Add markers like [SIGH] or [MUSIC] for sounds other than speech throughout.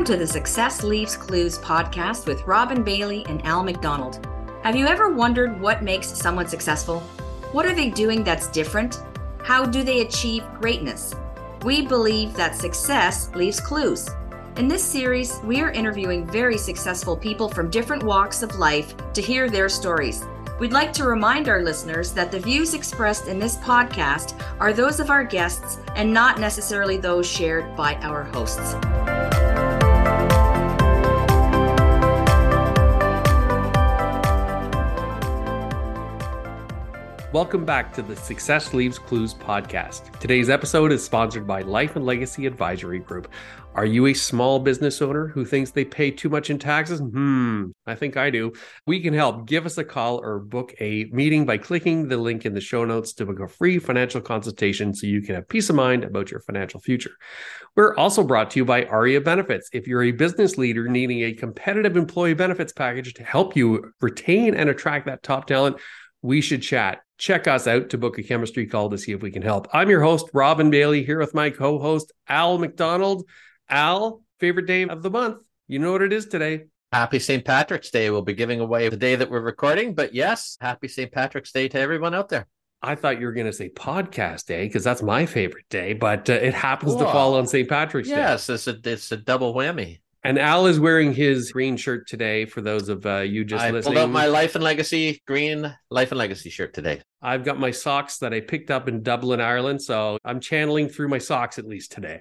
Welcome to the Success Leaves Clues podcast with Robin Bailey and Al McDonald. Have you ever wondered what makes someone successful? What are they doing that's different? How do they achieve greatness? We believe that success leaves clues. In this series, we are interviewing very successful people from different walks of life to hear their stories. We'd like to remind our listeners that the views expressed in this podcast are those of our guests and not necessarily those shared by our hosts. Welcome back to the Success Leaves Clues podcast. Today's episode is sponsored by Life and Legacy Advisory Group. Are you a small business owner who thinks they pay too much in taxes? Hmm, I think I do. We can help. Give us a call or book a meeting by clicking the link in the show notes to book a free financial consultation so you can have peace of mind about your financial future. We're also brought to you by ARIA Benefits. If you're a business leader needing a competitive employee benefits package to help you retain and attract that top talent, we should chat. Check us out to book a chemistry call to see if we can help. I'm your host, Robin Bailey, here with my co host, Al McDonald. Al, favorite day of the month. You know what it is today. Happy St. Patrick's Day. We'll be giving away the day that we're recording, but yes, happy St. Patrick's Day to everyone out there. I thought you were going to say podcast day because that's my favorite day, but uh, it happens Whoa. to fall on St. Patrick's yes, Day. Yes, it's a, it's a double whammy. And Al is wearing his green shirt today. For those of uh, you just I listening, pulled out my Life and Legacy green Life and Legacy shirt today. I've got my socks that I picked up in Dublin, Ireland, so I'm channeling through my socks at least today.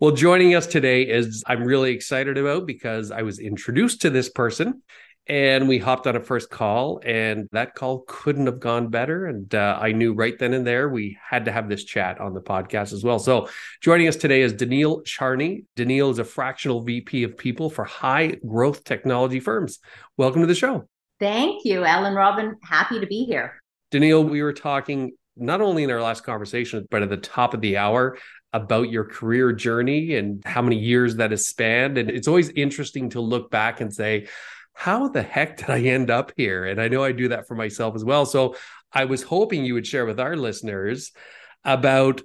Well, joining us today is I'm really excited about because I was introduced to this person and we hopped on a first call and that call couldn't have gone better and uh, i knew right then and there we had to have this chat on the podcast as well. So joining us today is Daneal Charney. Daneal is a fractional vp of people for high growth technology firms. Welcome to the show. Thank you ellen robin. Happy to be here. Daneal we were talking not only in our last conversation but at the top of the hour about your career journey and how many years that has spanned. And it's always interesting to look back and say, how the heck did I end up here? And I know I do that for myself as well. So I was hoping you would share with our listeners about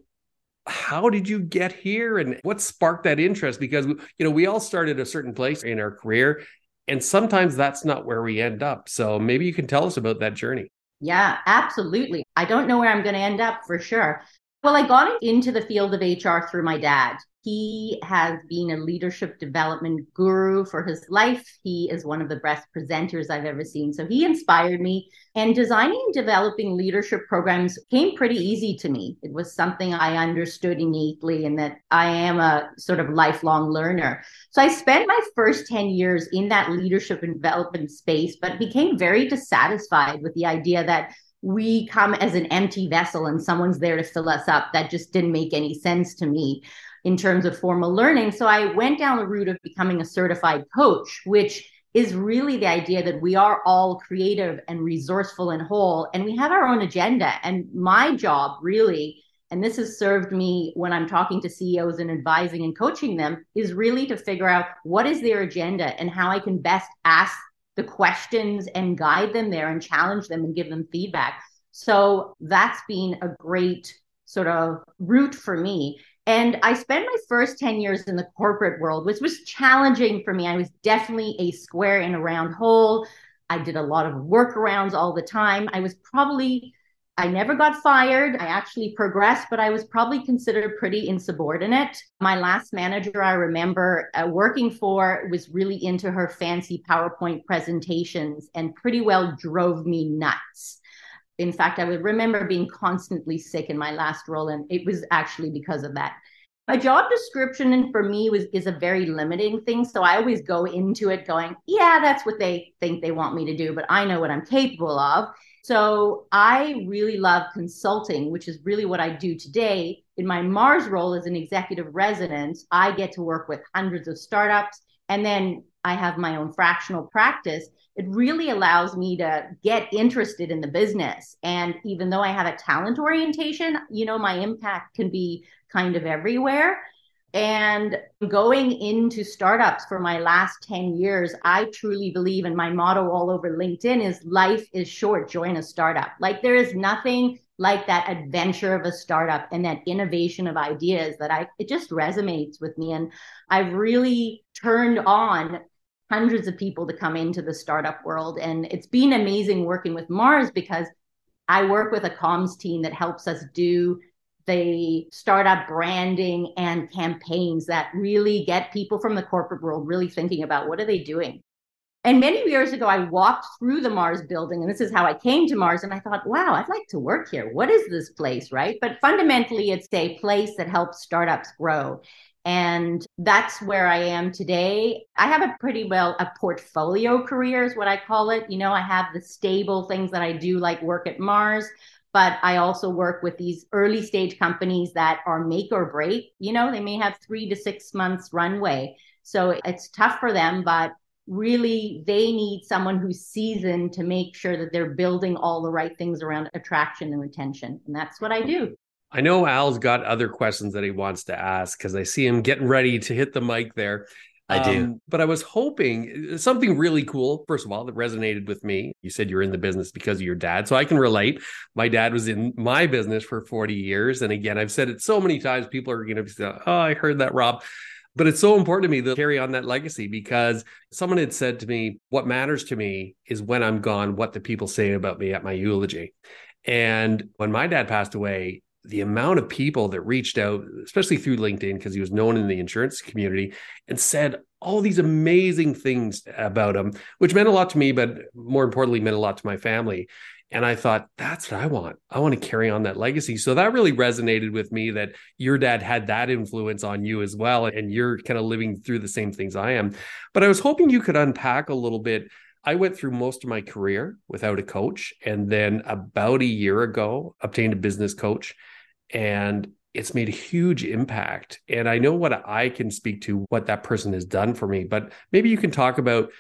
how did you get here and what sparked that interest because you know we all started a certain place in our career and sometimes that's not where we end up so maybe you can tell us about that journey yeah absolutely i don't know where i'm going to end up for sure well, I got into the field of HR through my dad. He has been a leadership development guru for his life. He is one of the best presenters I've ever seen. So he inspired me. And designing and developing leadership programs came pretty easy to me. It was something I understood innately, and that I am a sort of lifelong learner. So I spent my first 10 years in that leadership and development space, but became very dissatisfied with the idea that we come as an empty vessel and someone's there to fill us up. That just didn't make any sense to me in terms of formal learning. So I went down the route of becoming a certified coach, which is really the idea that we are all creative and resourceful and whole, and we have our own agenda. And my job, really, and this has served me when I'm talking to CEOs and advising and coaching them, is really to figure out what is their agenda and how I can best ask the questions and guide them there and challenge them and give them feedback. So that's been a great sort of route for me. And I spent my first 10 years in the corporate world, which was challenging for me. I was definitely a square in a round hole. I did a lot of workarounds all the time. I was probably I never got fired. I actually progressed, but I was probably considered pretty insubordinate. My last manager, I remember uh, working for, was really into her fancy PowerPoint presentations and pretty well drove me nuts. In fact, I would remember being constantly sick in my last role, and it was actually because of that. My job description and for me was is a very limiting thing. So I always go into it going, yeah, that's what they think they want me to do, but I know what I'm capable of. So I really love consulting, which is really what I do today. In my Mars role as an executive resident, I get to work with hundreds of startups and then I have my own fractional practice. It really allows me to get interested in the business. And even though I have a talent orientation, you know, my impact can be kind of everywhere. And going into startups for my last 10 years, I truly believe, and my motto all over LinkedIn is life is short, join a startup. Like there is nothing like that adventure of a startup and that innovation of ideas that I it just resonates with me and I've really turned on hundreds of people to come into the startup world. And it's been amazing working with Mars because I work with a comms team that helps us do the startup branding and campaigns that really get people from the corporate world really thinking about what are they doing and many years ago, I walked through the Mars building, and this is how I came to Mars. And I thought, wow, I'd like to work here. What is this place? Right. But fundamentally, it's a place that helps startups grow. And that's where I am today. I have a pretty well a portfolio career, is what I call it. You know, I have the stable things that I do, like work at Mars, but I also work with these early stage companies that are make or break. You know, they may have three to six months runway. So it's tough for them, but really they need someone who's seasoned to make sure that they're building all the right things around attraction and retention. And that's what I do. I know Al's got other questions that he wants to ask because I see him getting ready to hit the mic there. I do. Um, but I was hoping uh, something really cool, first of all, that resonated with me. You said you're in the business because of your dad. So I can relate. My dad was in my business for 40 years. And again, I've said it so many times, people are going to be, oh, I heard that, Rob. But it's so important to me to carry on that legacy because someone had said to me, What matters to me is when I'm gone, what the people say about me at my eulogy. And when my dad passed away, the amount of people that reached out, especially through LinkedIn, because he was known in the insurance community, and said all these amazing things about him, which meant a lot to me, but more importantly, meant a lot to my family. And I thought, that's what I want. I want to carry on that legacy. So that really resonated with me that your dad had that influence on you as well. And you're kind of living through the same things I am. But I was hoping you could unpack a little bit. I went through most of my career without a coach. And then about a year ago, obtained a business coach. And it's made a huge impact. And I know what I can speak to, what that person has done for me. But maybe you can talk about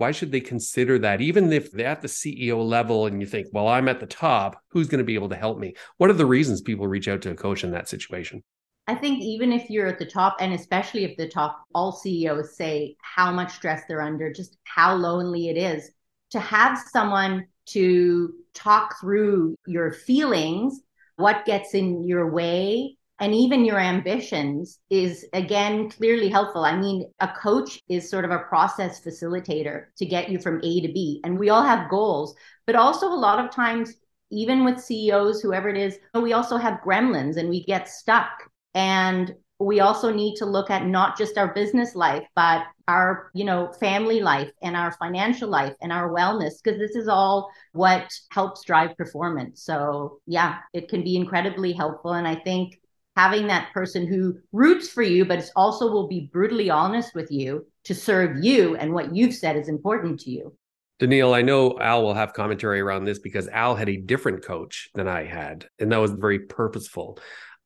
why should they consider that? Even if they're at the ceo level and you think well i'm at the top who's going to be able to help me? What are the reasons people reach out to a coach in that situation? I think even if you're at the top and especially if the top all ceos say how much stress they're under just how lonely it is to have someone to talk through your feelings what gets in your way and even your ambitions is again clearly helpful. I mean, a coach is sort of a process facilitator to get you from A to B. And we all have goals, but also a lot of times, even with CEOs, whoever it is, we also have gremlins and we get stuck. And we also need to look at not just our business life, but our, you know, family life and our financial life and our wellness, because this is all what helps drive performance. So yeah, it can be incredibly helpful. And I think having that person who roots for you, but also will be brutally honest with you to serve you and what you've said is important to you. Daneal, I know Al will have commentary around this because Al had a different coach than I had, and that was very purposeful.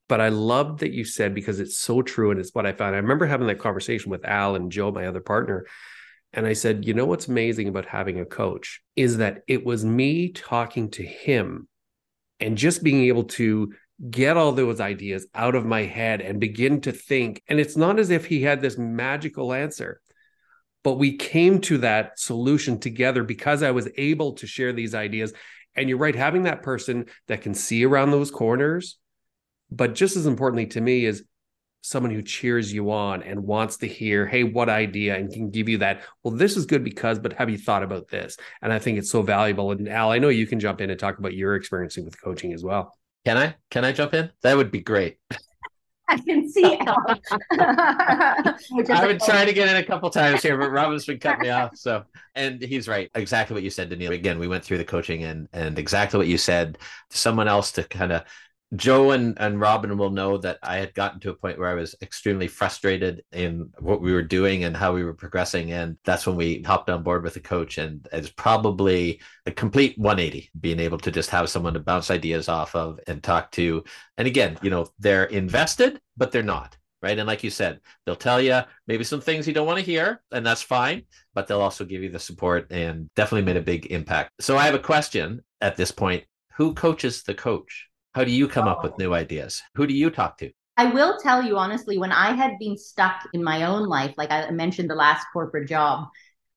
But I love that you said because it's so true and it's what I found. I remember having that conversation with Al and Joe, my other partner. And I said, you know what's amazing about having a coach is that it was me talking to him and just being able to get all those ideas out of my head and begin to think. And it's not as if he had this magical answer, but we came to that solution together because I was able to share these ideas. And you're right, having that person that can see around those corners, but just as importantly to me is someone who cheers you on and wants to hear, hey, what idea? And can give you that, well, this is good because, but have you thought about this? And I think it's so valuable. And Al, I know you can jump in and talk about your experiencing with coaching as well. Can I? Can I jump in? That would be great. [LAUGHS] I can see Al. [LAUGHS] I've been oh. trying to get in a couple times here, but Robin's been cutting me off. So, and he's right. Exactly what you said, Daneal. Again, we went through the coaching and and exactly what you said. To someone else to kind of Joe and, and Robin will know that I had gotten to a point where I was extremely frustrated in what we were doing and how we were progressing. And that's when we hopped on board with the coach. And it's probably a complete 180, being able to just have someone to bounce ideas off of and talk to. And again, you know, they're invested, but they're not. Right. And like you said, they'll tell you maybe some things you don't want to hear, and that's fine, but they'll also give you the support and definitely made a big impact. So I have a question at this point Who coaches the coach? How do you come up with oh. new ideas? Who do you talk to? I will tell you honestly, when I had been stuck in my own life, like I mentioned the last corporate job,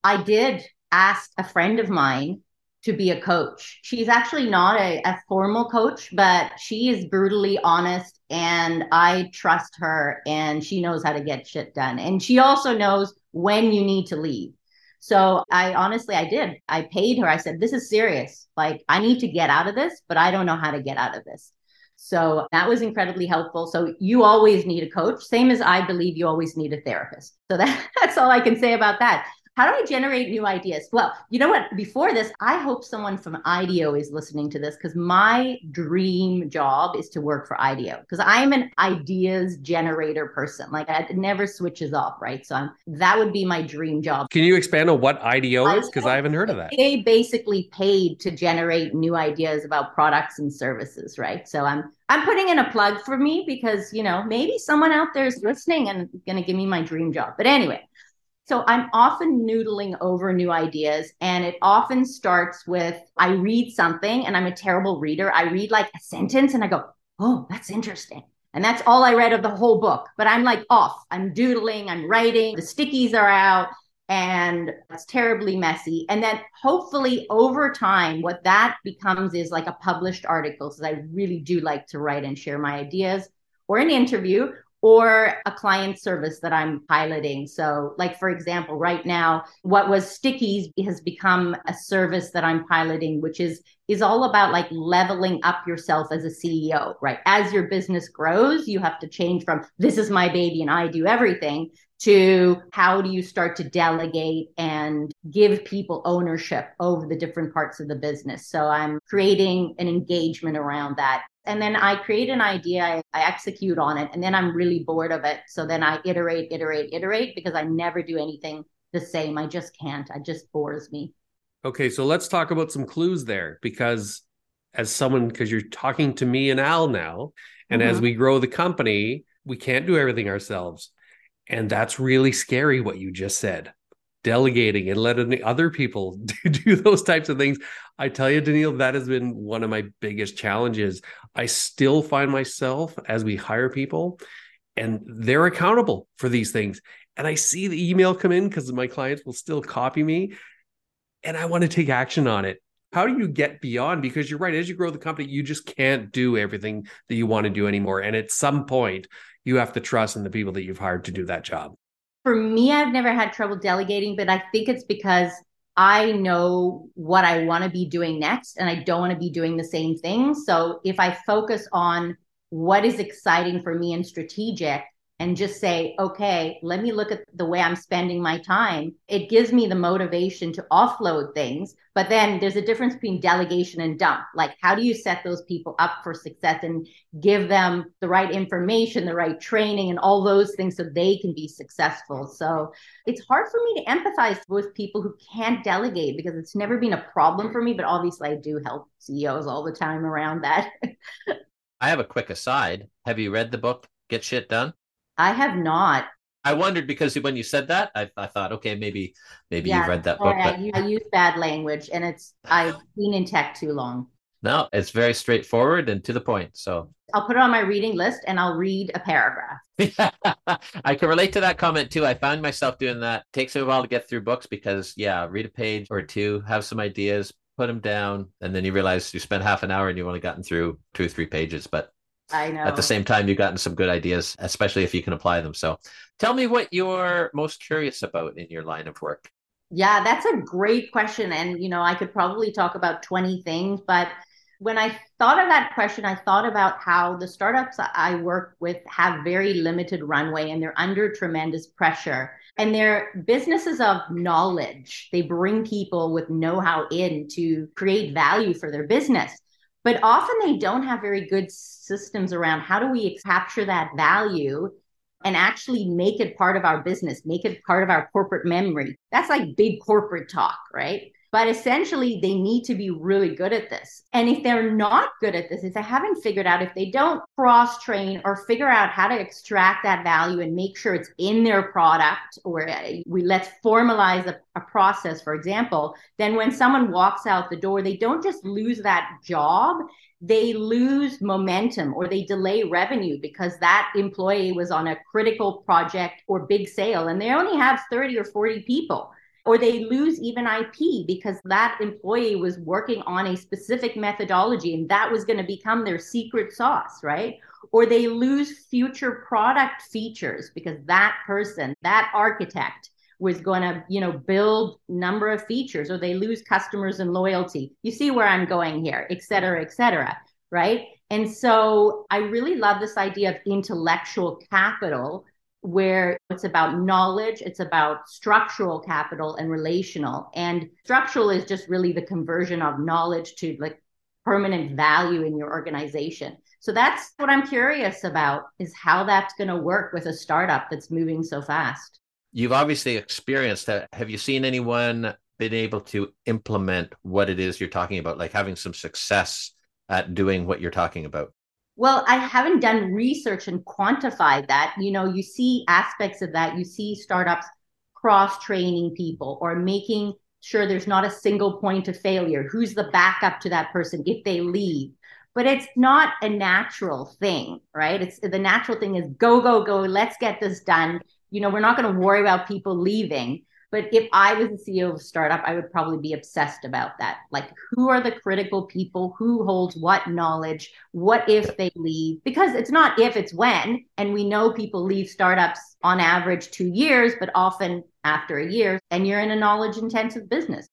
I did ask a friend of mine to be a coach. She's actually not a, a, formal coach, but she is brutally honest and I trust her and she knows how to get shit done. And she also knows when you need to leave. So I honestly, I did. I paid her. I said, this is serious. Like, I need to get out of this, but I don't know how to get out of this. So that was incredibly helpful. So you always need a coach, same as I believe you always need a therapist. So [LAUGHS] that, that's all I can say about that. How do I generate new ideas? Well, you know what? Before this, I hope someone from IDEO is listening to this because my dream job is to work for IDEO because I'm an ideas generator person. Like it never switches off, right? So I'm, that would be my dream job. Can you expand on what IDEO is? Because I haven't heard of that. They basically paid to generate new ideas about products and services, right? So I'm I'm putting in a plug for me because you know maybe someone out there is listening and going to give me my dream job. But anyway, so I'm often noodling over new ideas, and it often starts with I read something and I'm a terrible reader. I read like a sentence and I go, oh, that's interesting. And that's all I read of the whole book. But I'm like off. I'm doodling, I'm writing, the stickies are out, and it's terribly messy. And then hopefully over time, what that becomes is like a published article. Because I really do like to write and share my ideas or an interview or a client service that I'm piloting. So, like for example, right now, what was Stickies has become a service that I'm piloting, which is is all about like leveling up yourself as a CEO, right? As your business grows, you have to change from this is my baby and I do everything to how do you start to delegate and give people ownership over the different parts of the business. So I'm creating an engagement around that and then I create an idea, I, I, execute on it, and then I'm really bored of it. So then I iterate, iterate, iterate because I never do anything the same. I just can't. It just bores me. Okay, so let's talk about some clues there because as someone, because you're talking to me and Al now, and mm-hmm. as we grow the company, we can't do everything ourselves. And that's really scary what you just said delegating and letting other people [LAUGHS] do those types of things. I tell you, Daneal, that has been one of my biggest challenges. I still find myself as we hire people and they're accountable for these things. And I see the email come in because my clients will still copy me and I want to take action on it. How do you get beyond? Because you're right, as you grow the company, you just can't do everything that you want to do anymore. And at some point, you have to trust in the people that you've hired to do that job for me, I've never had trouble delegating, but I think it's because I know what I want to be doing next and I don't want to be doing the same thing. So if I focus on what is exciting for me and strategic, and just say, okay, let me look at the way I'm spending my time. It gives me the motivation to offload things. But then there's a difference between delegation and dump. Like, how do you set those people up for success and give them the right information, the right training, and all those things so they can be successful? So it's hard for me to empathize with people who can't delegate because it's never been a problem for me. But obviously, I do help CEOs all the time around that. [LAUGHS] I have a quick aside. Have you read the book Get Shit Done? I have not. I wondered because when you said that, I, I thought, okay, maybe maybe yeah, you've read that book. I, but... I use bad language, and it's I've [SIGHS] been in tech too long. No, it's very straightforward and to the point. So I'll put it on my reading list, and I'll read a paragraph. [LAUGHS] I can relate to that comment too. I found myself doing that. It takes me a while to get through books because, yeah, read a page or two, have some ideas, put them down, and then you realize you spent half an hour and you've only gotten through two or three pages. But I know. At the same time, you've gotten some good ideas, especially if you can apply them. So tell me what you're most curious about in your line of work. Yeah, that's a great question. And, you know, I could probably talk about 20 things, but when I thought of that question, I thought about how the startups I work with have very limited runway and they're under tremendous pressure. And they're businesses of knowledge. They bring people with know how in to create value for their business but often they don't have very good systems around how do we capture that value and actually make it part of our business, make it part of our corporate memory. That's like big corporate talk, right? But essentially, they need to be really good at this. And if they're not good at this, if they haven't figured out, if they don't cross train or figure out how to extract that value and make sure it's in their product, or uh, we let's formalize a, a process, for example, then when someone walks out the door, they don't just lose that job, they lose momentum or they delay revenue because that employee was on a critical project or big sale and they only have 30 or 40 people or they lose even IP because that employee was working on a specific methodology and that was going to become their secret sauce, right? Or they lose future product features because that person, that architect was going to, you know, build number of features or they lose customers and loyalty. You see where I'm going here, et cetera, et cetera, right? And so I really love this idea of intellectual capital where it's about knowledge, it's about structural capital and relational. And structural is just really the conversion of knowledge to like permanent value in your organization. So that's what I'm curious about is how that's going to work with a startup that's moving so fast. You've obviously experienced that. Have you seen anyone been able to implement what it is you're talking about, like having some success at doing what you're talking about? Well, I haven't done research and quantified that. You know, you see aspects of that. You see startups cross training people or making sure there's not a single point of failure. Who's the backup to that person if they leave? But it's not a natural thing, right? It's the natural thing is go, go, go. Let's get this done. You know, we're not going to worry about people leaving. But if I was the CEO of a startup, I would probably be obsessed about that. Like, who are the critical people? Who holds what knowledge? What if they leave? Because it's not if, it's when. And we know people leave startups on average two years, but often after a year. And you're in a knowledge intensive business.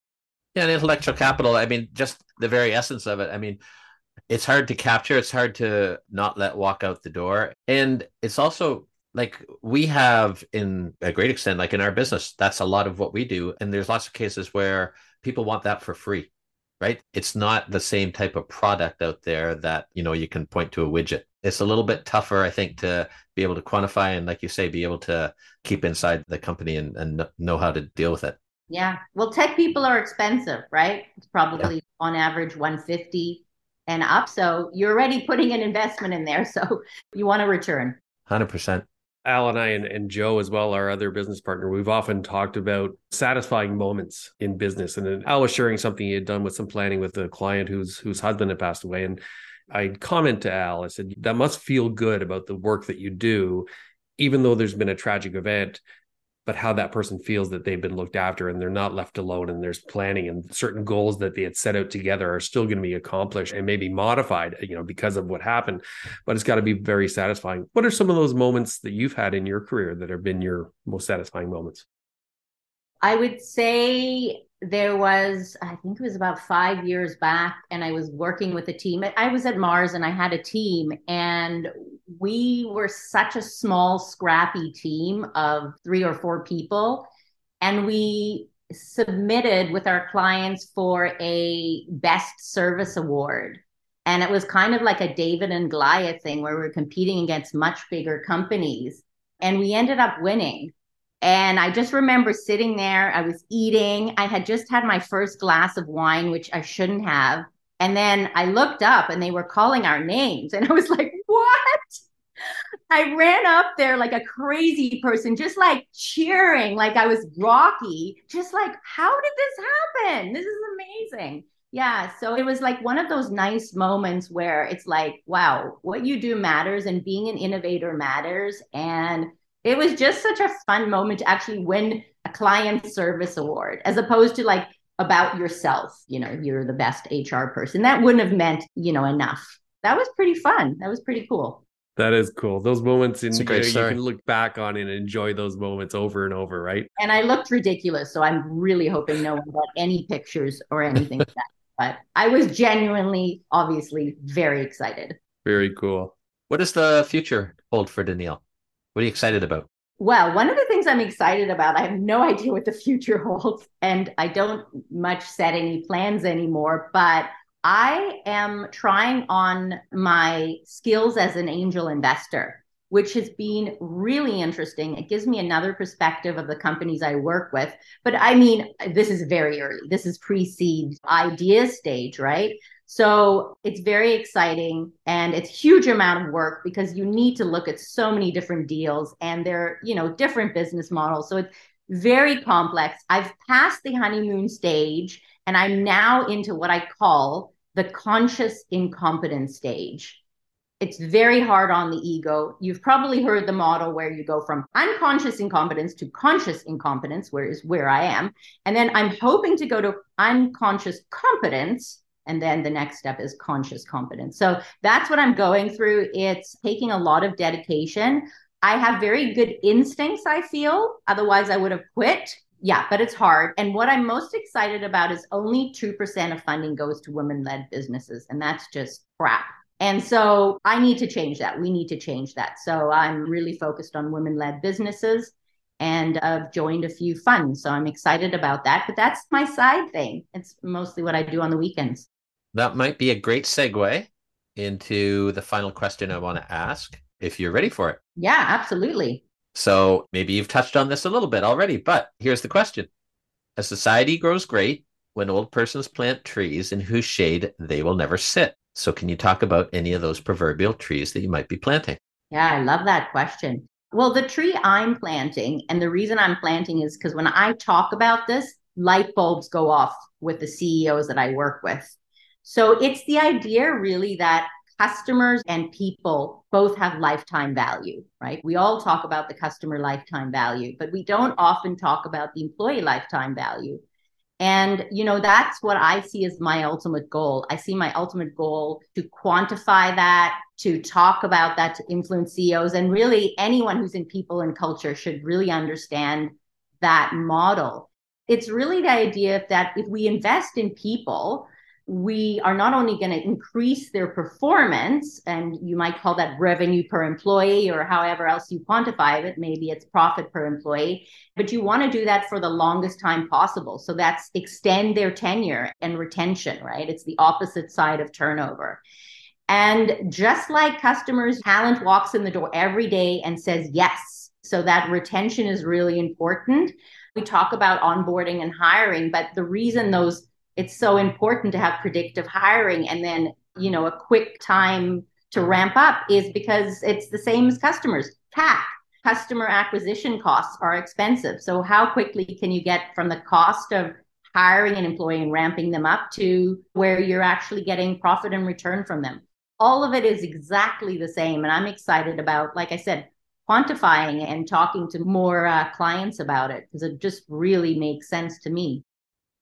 Yeah, and intellectual capital. I mean, just the very essence of it. I mean, it's hard to capture. It's hard to not let walk out the door. And it's also like we have in a great extent like in our business that's a lot of what we do and there's lots of cases where people want that for free right? It's not the same type of product out there that you know you can point to a widget. It's a little bit tougher i think to be able to quantify and like you say be able to keep inside the company and, and know how to deal with it. Yeah. Well tech people are expensive right? It's probably yeah. on average 150 and up so you're already putting an investment in there [LAUGHS] so you want a return 100% Al and I and, and, Joe as well, our other business partner, we've often talked about satisfying moments in business. And Al was sharing something he had done with some planning with a client whose whose husband had passed away. And I comment to Al, I said, that must feel good about the work that you do, even though there's been a tragic event but how that person feels that they've been looked after and they're not left alone and there's planning and certain goals that they had set out together are still going to be accomplished and maybe modified you know because of what happened but it's got to be very satisfying. What are some of those moments that you've had in your career that have been your most satisfying moments? I would say there was i think it was about five years back and i was working with a team. I was at mars and i had a team and we were such a small scrappy team of three or four people and we submitted with our clients for a best service award. And it was kind of like a david and goliath thing where we we're competing against much bigger companies and we ended up winning and I just remember sitting there, I was eating. I had just had my first glass of wine, which I shouldn't have. And then I looked up and they were calling our names. And I was like, [LAUGHS] what? I ran up there like a crazy person, just like cheering, like I was Rocky, just like, how did this happen? This is amazing. Yeah. So it was like one of those nice moments where it's like, wow, what you do matters and being an innovator matters. And it was just such a fun moment to actually win a client service award as opposed to like about yourself. You know you're the best hr person. That wouldn't have meant you know enough. That was pretty fun. That was pretty cool. That is cool. Those moments in you, know, you can look back on and enjoy those moments over and over right? And i looked ridiculous so i'm really hoping no one got any pictures or anything like that. But i was genuinely obviously very excited. Very cool. What does the future hold for Daneal what are you excited about? Well, one of the things I'm excited about, I have no idea what the future [LAUGHS] holds, and I don't much set any plans anymore, but I am trying on my skills as an angel investor, which has been really interesting. It gives me another perspective of the companies I work with. But I mean, this is very early. This is pre seed idea stage, right? So it's very exciting and it's huge amount of work because you need to look at so many different deals and they're, you know, different business models. So it's very complex. I've passed the honeymoon stage and I'm now into what I call the conscious incompetence stage. It's very hard on the ego. You've probably heard the model where you go from unconscious incompetence to conscious incompetence, where is where I am. And then I'm hoping to go to unconscious competence. And then the next step is conscious competence. So that's what I'm going through. It's taking a lot of dedication. I have very good instincts, I feel. Otherwise, I would have quit. Yeah, but it's hard. And what I'm most excited about is only 2% of funding goes to women led businesses. And that's just crap. And so I need to change that. We need to change that. So I'm really focused on women led businesses and I've joined a few funds. So I'm excited about that. But that's my side thing. It's mostly what I do on the weekends. That might be a great segue into the final question I want to ask if you're ready for it. Yeah, absolutely. So maybe you've touched on this a little bit already, but here's the question A society grows great when old persons plant trees in whose shade they will never sit. So, can you talk about any of those proverbial trees that you might be planting? Yeah, I love that question. Well, the tree I'm planting, and the reason I'm planting is because when I talk about this, light bulbs go off with the CEOs that I work with. So, it's the idea really that customers and people both have lifetime value, right? We all talk about the customer lifetime value, but we don't often talk about the employee lifetime value. And, you know, that's what I see as my ultimate goal. I see my ultimate goal to quantify that, to talk about that, to influence CEOs. And really, anyone who's in people and culture should really understand that model. It's really the idea that if we invest in people, we are not only going to increase their performance, and you might call that revenue per employee or however else you quantify it, maybe it's profit per employee, but you want to do that for the longest time possible. So that's extend their tenure and retention, right? It's the opposite side of turnover. And just like customers, talent walks in the door every day and says yes. So that retention is really important. We talk about onboarding and hiring, but the reason those it's so important to have predictive hiring and then you know a quick time to ramp up is because it's the same as customers. Cac customer acquisition costs are expensive. So how quickly can you get from the cost of hiring an employee and ramping them up to where you're actually getting profit and return from them? All of it is exactly the same and i'm excited about like i said quantifying and talking to more uh, clients about it because it just really makes sense to me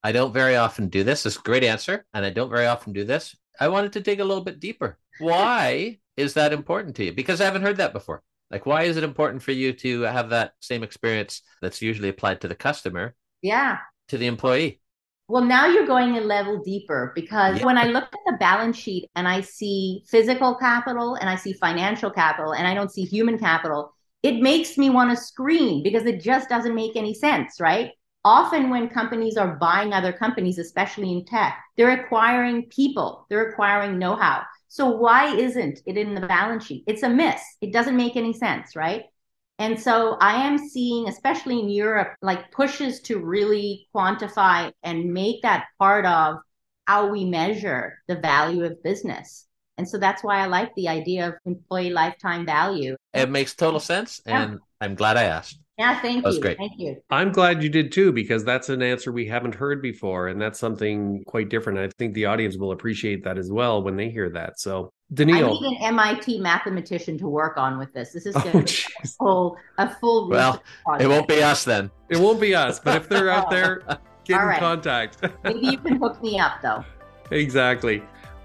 I don't very often do this. It's a great answer. And I don't very often do this. I wanted to dig a little bit deeper. Why is that important to you? Because I haven't heard that before. Like, why is it important for you to have that same experience that's usually applied to the customer? Yeah. To the employee? Well, now you're going a level deeper because yeah. when I look at the balance sheet and I see physical capital and I see financial capital and I don't see human capital, it makes me want to scream because it just doesn't make any sense, right? Often when companies are buying other companies, especially in tech, they're acquiring people, they're acquiring know how. So why isn't it in the balance sheet? It's a miss. It doesn't make any sense, right? And so I am seeing, especially in Europe, like pushes to really quantify and make that part of how we measure the value of business. And so that's why I like the idea of employee lifetime value. It makes total sense. And yeah. I'm glad I asked. Yeah, thank you. Great. Thank you. I'm glad you did too, because that's an answer we haven't heard before. And that's something quite different. I think the audience will appreciate that as well when they hear that. So, Daneal. I need an MIT mathematician to work on with this. This is oh, a full, a full. Well, project. it won't be us then. It won't be us. But if they're out there, [LAUGHS] get in contact. [LAUGHS] Maybe you can hook me up though. Exactly.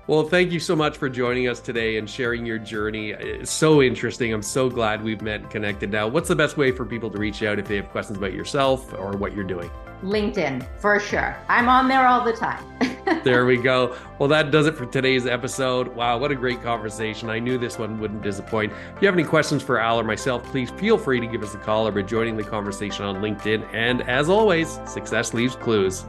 Well, thank you so much for joining us today and sharing your journey. It's so interesting. I'm so glad we've met and connected now. What's the best way for people to reach out if they have questions about yourself or what you're doing? LinkedIn, for sure. I'm on there all the time. [LAUGHS] there we go. Well, that does it for today's episode. Wow, what a great conversation. I knew this one wouldn't disappoint. If you have any questions for Al or myself, please feel free to give us a call or by joining the conversation on LinkedIn. And as always, success leaves clues.